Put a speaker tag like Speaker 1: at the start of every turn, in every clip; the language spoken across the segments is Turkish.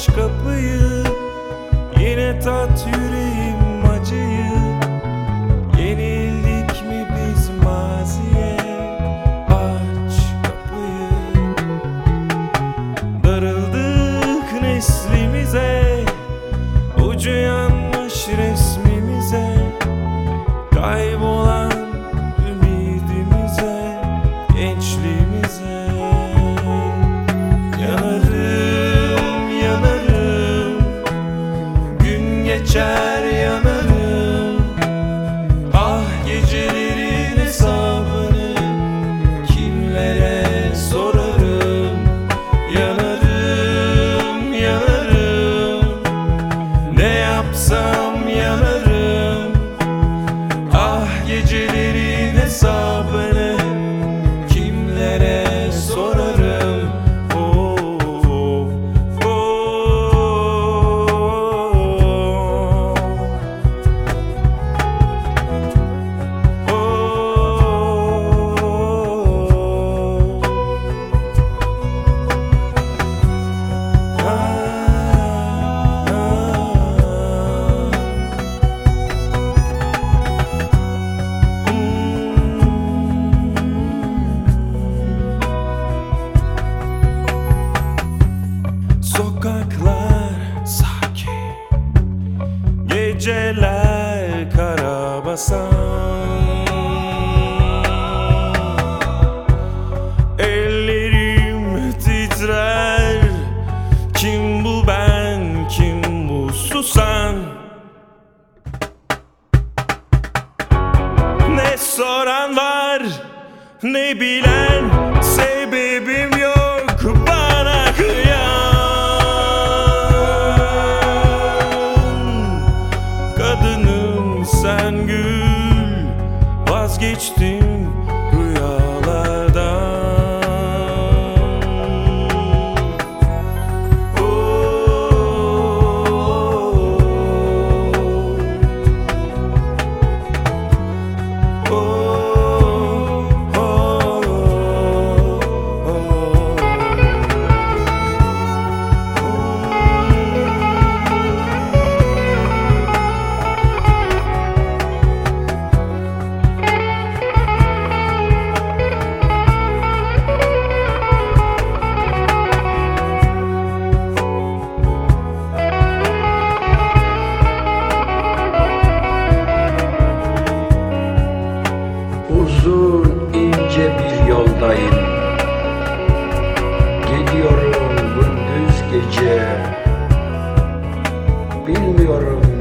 Speaker 1: aç kapıyı Yine tat yüreğim Geceler karabasan. Ellerim titrer. Kim bu ben kim bu susan? Ne soran var ne bilen Sebebim gül Vazgeçtim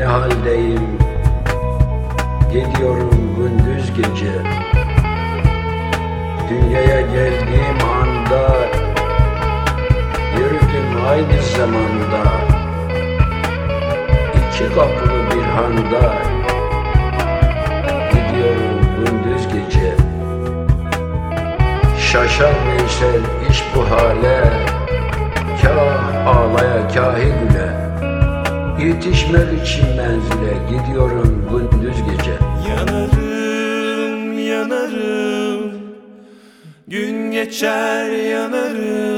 Speaker 2: haldeyim. Gidiyorum gündüz gece. Dünyaya geldiğim anda Yürüdüm aynı zamanda. İki kapılı bir handa. Gidiyorum gündüz gece. Şaşar Veysel iş bu hale. Kah ağlaya kahi güle Yetişmek için menzile Gidiyorum gündüz gece.
Speaker 1: Yanarım, yanarım. Gün geçer yanarım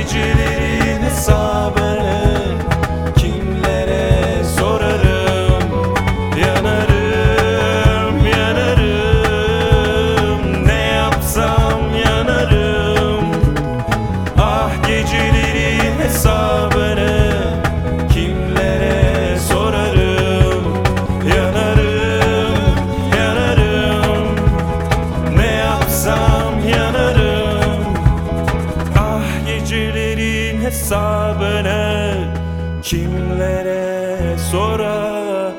Speaker 1: geceleri. Hesabını Kimlere sorarım